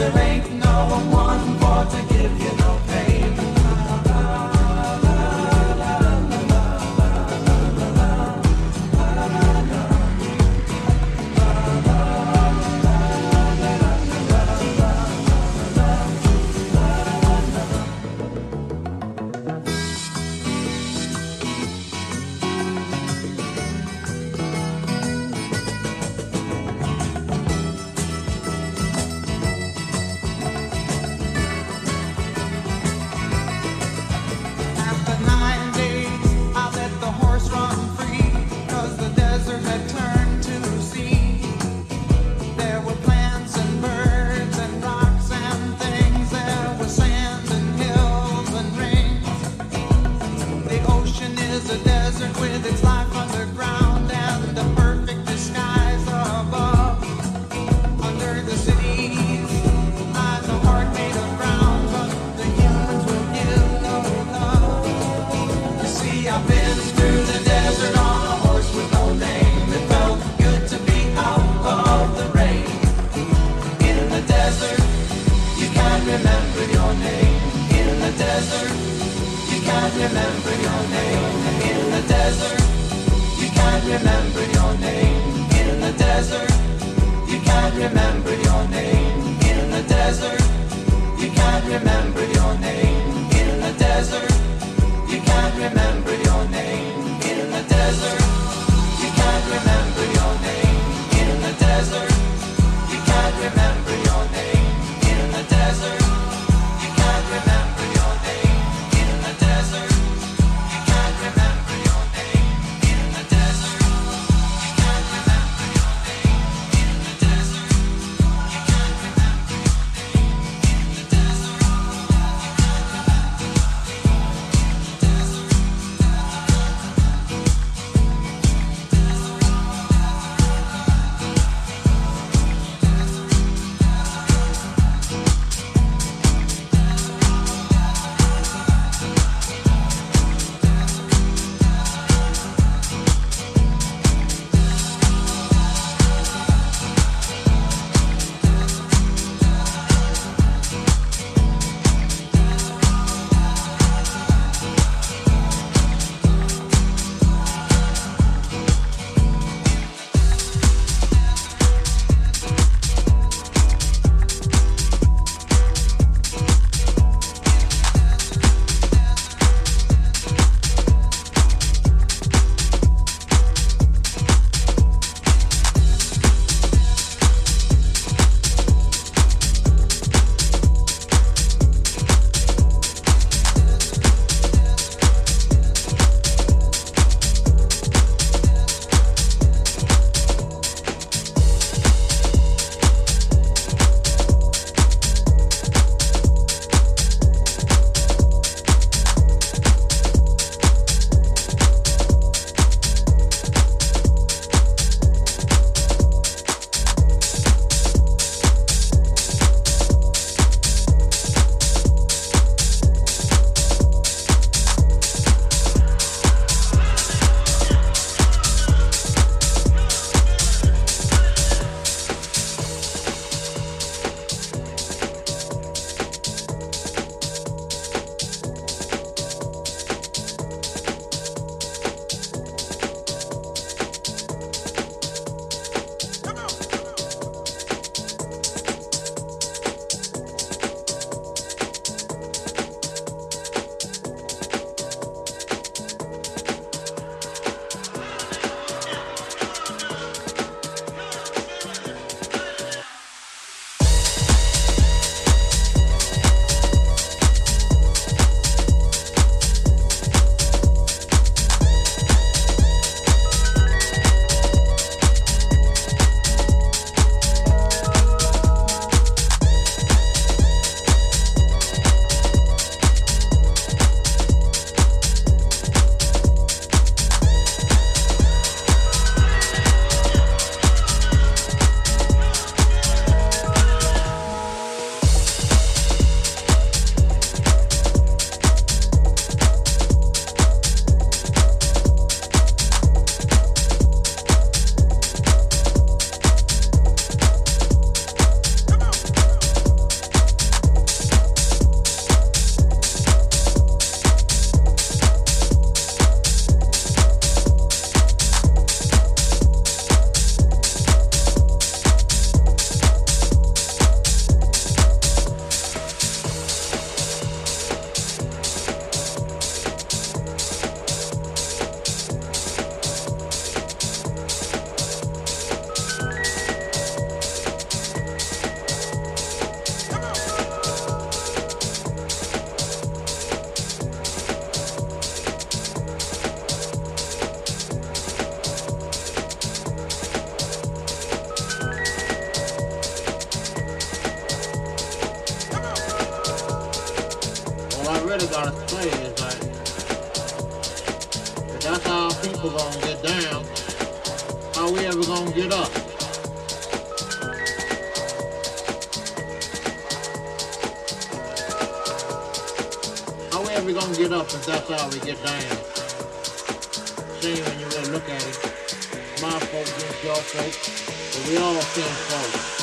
there ain't no one gonna get down, how we ever gonna get up? How we ever gonna get up if that's how we get down? Seeing when you really look at it, my folks against your folks, but we all seem folks.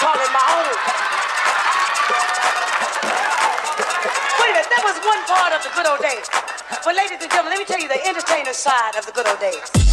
For it and I could call it my own. Wait a minute, that was one part of the good old days. But ladies and gentlemen, let me tell you the entertainer side of the good old days.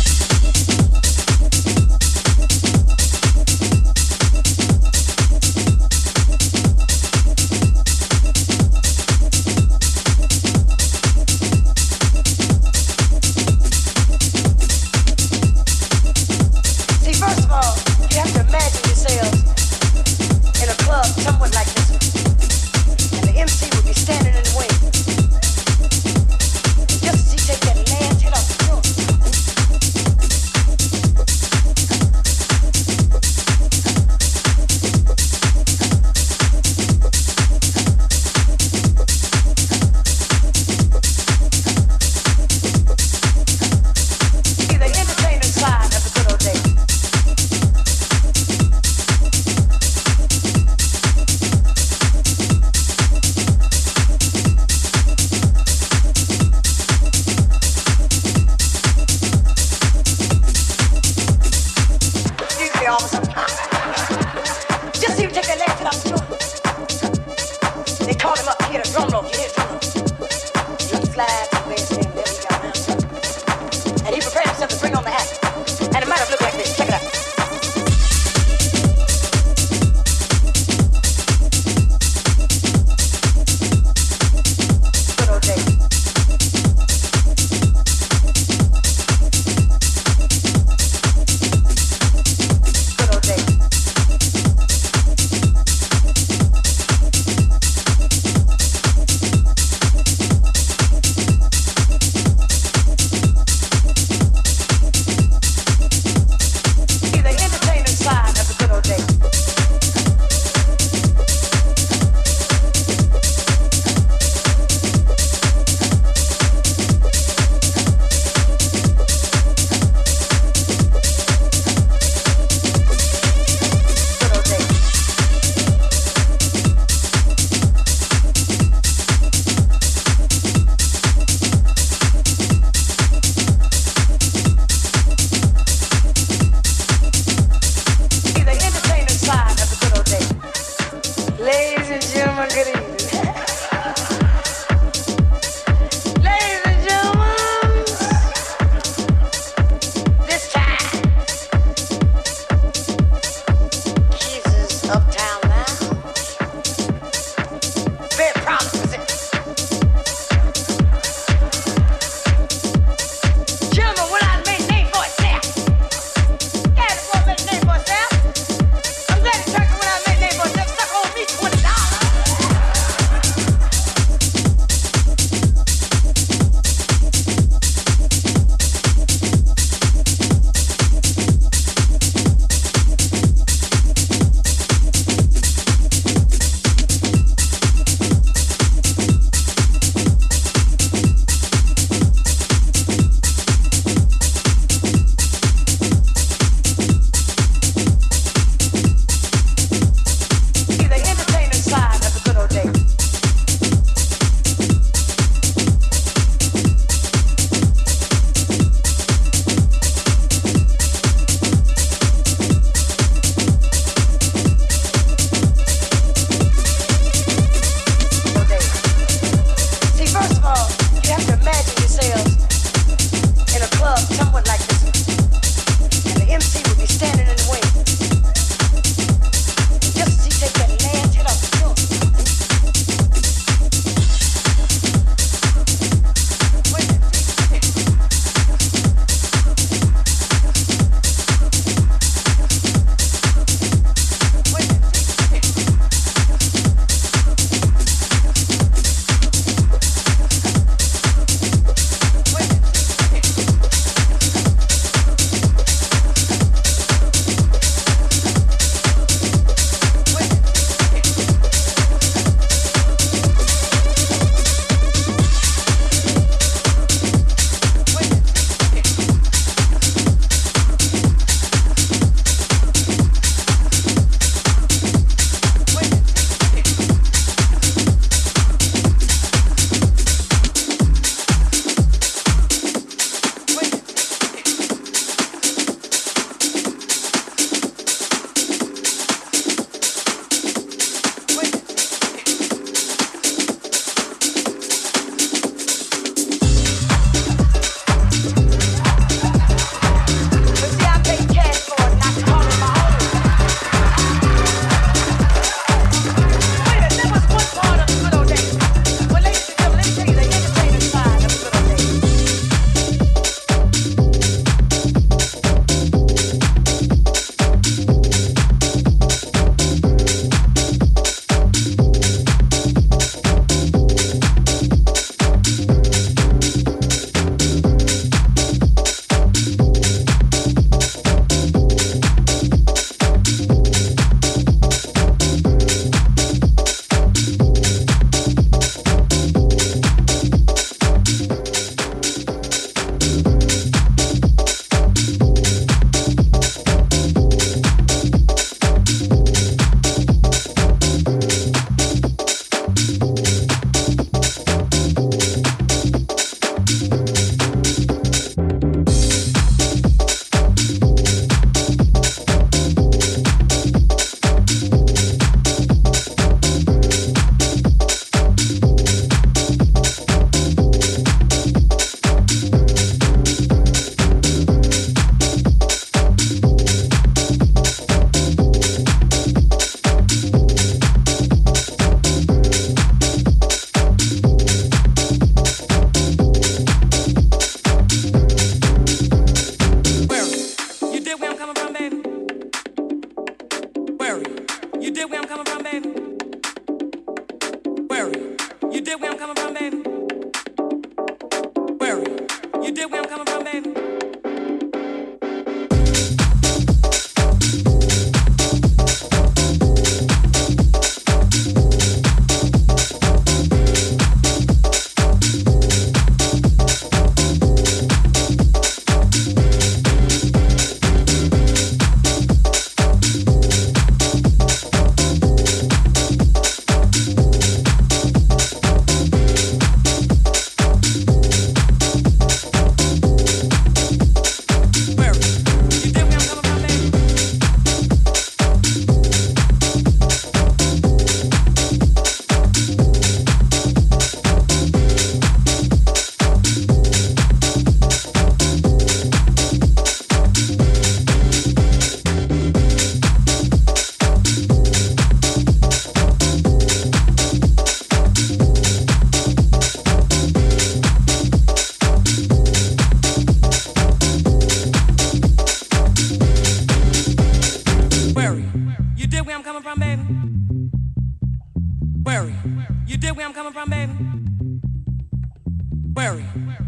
Where I'm coming from, baby?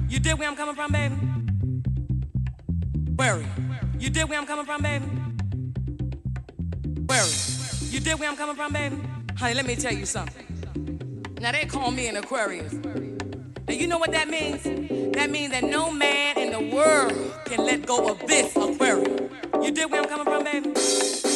You dig where I'm coming from, baby? Query. You dig where I'm coming from, baby? Query. You dig where I'm coming from, baby? Honey, let me tell you something. Now they call me an Aquarius. And you know what that means? That means that no man in the world can let go of this aquarium. You dig where I'm coming from, baby?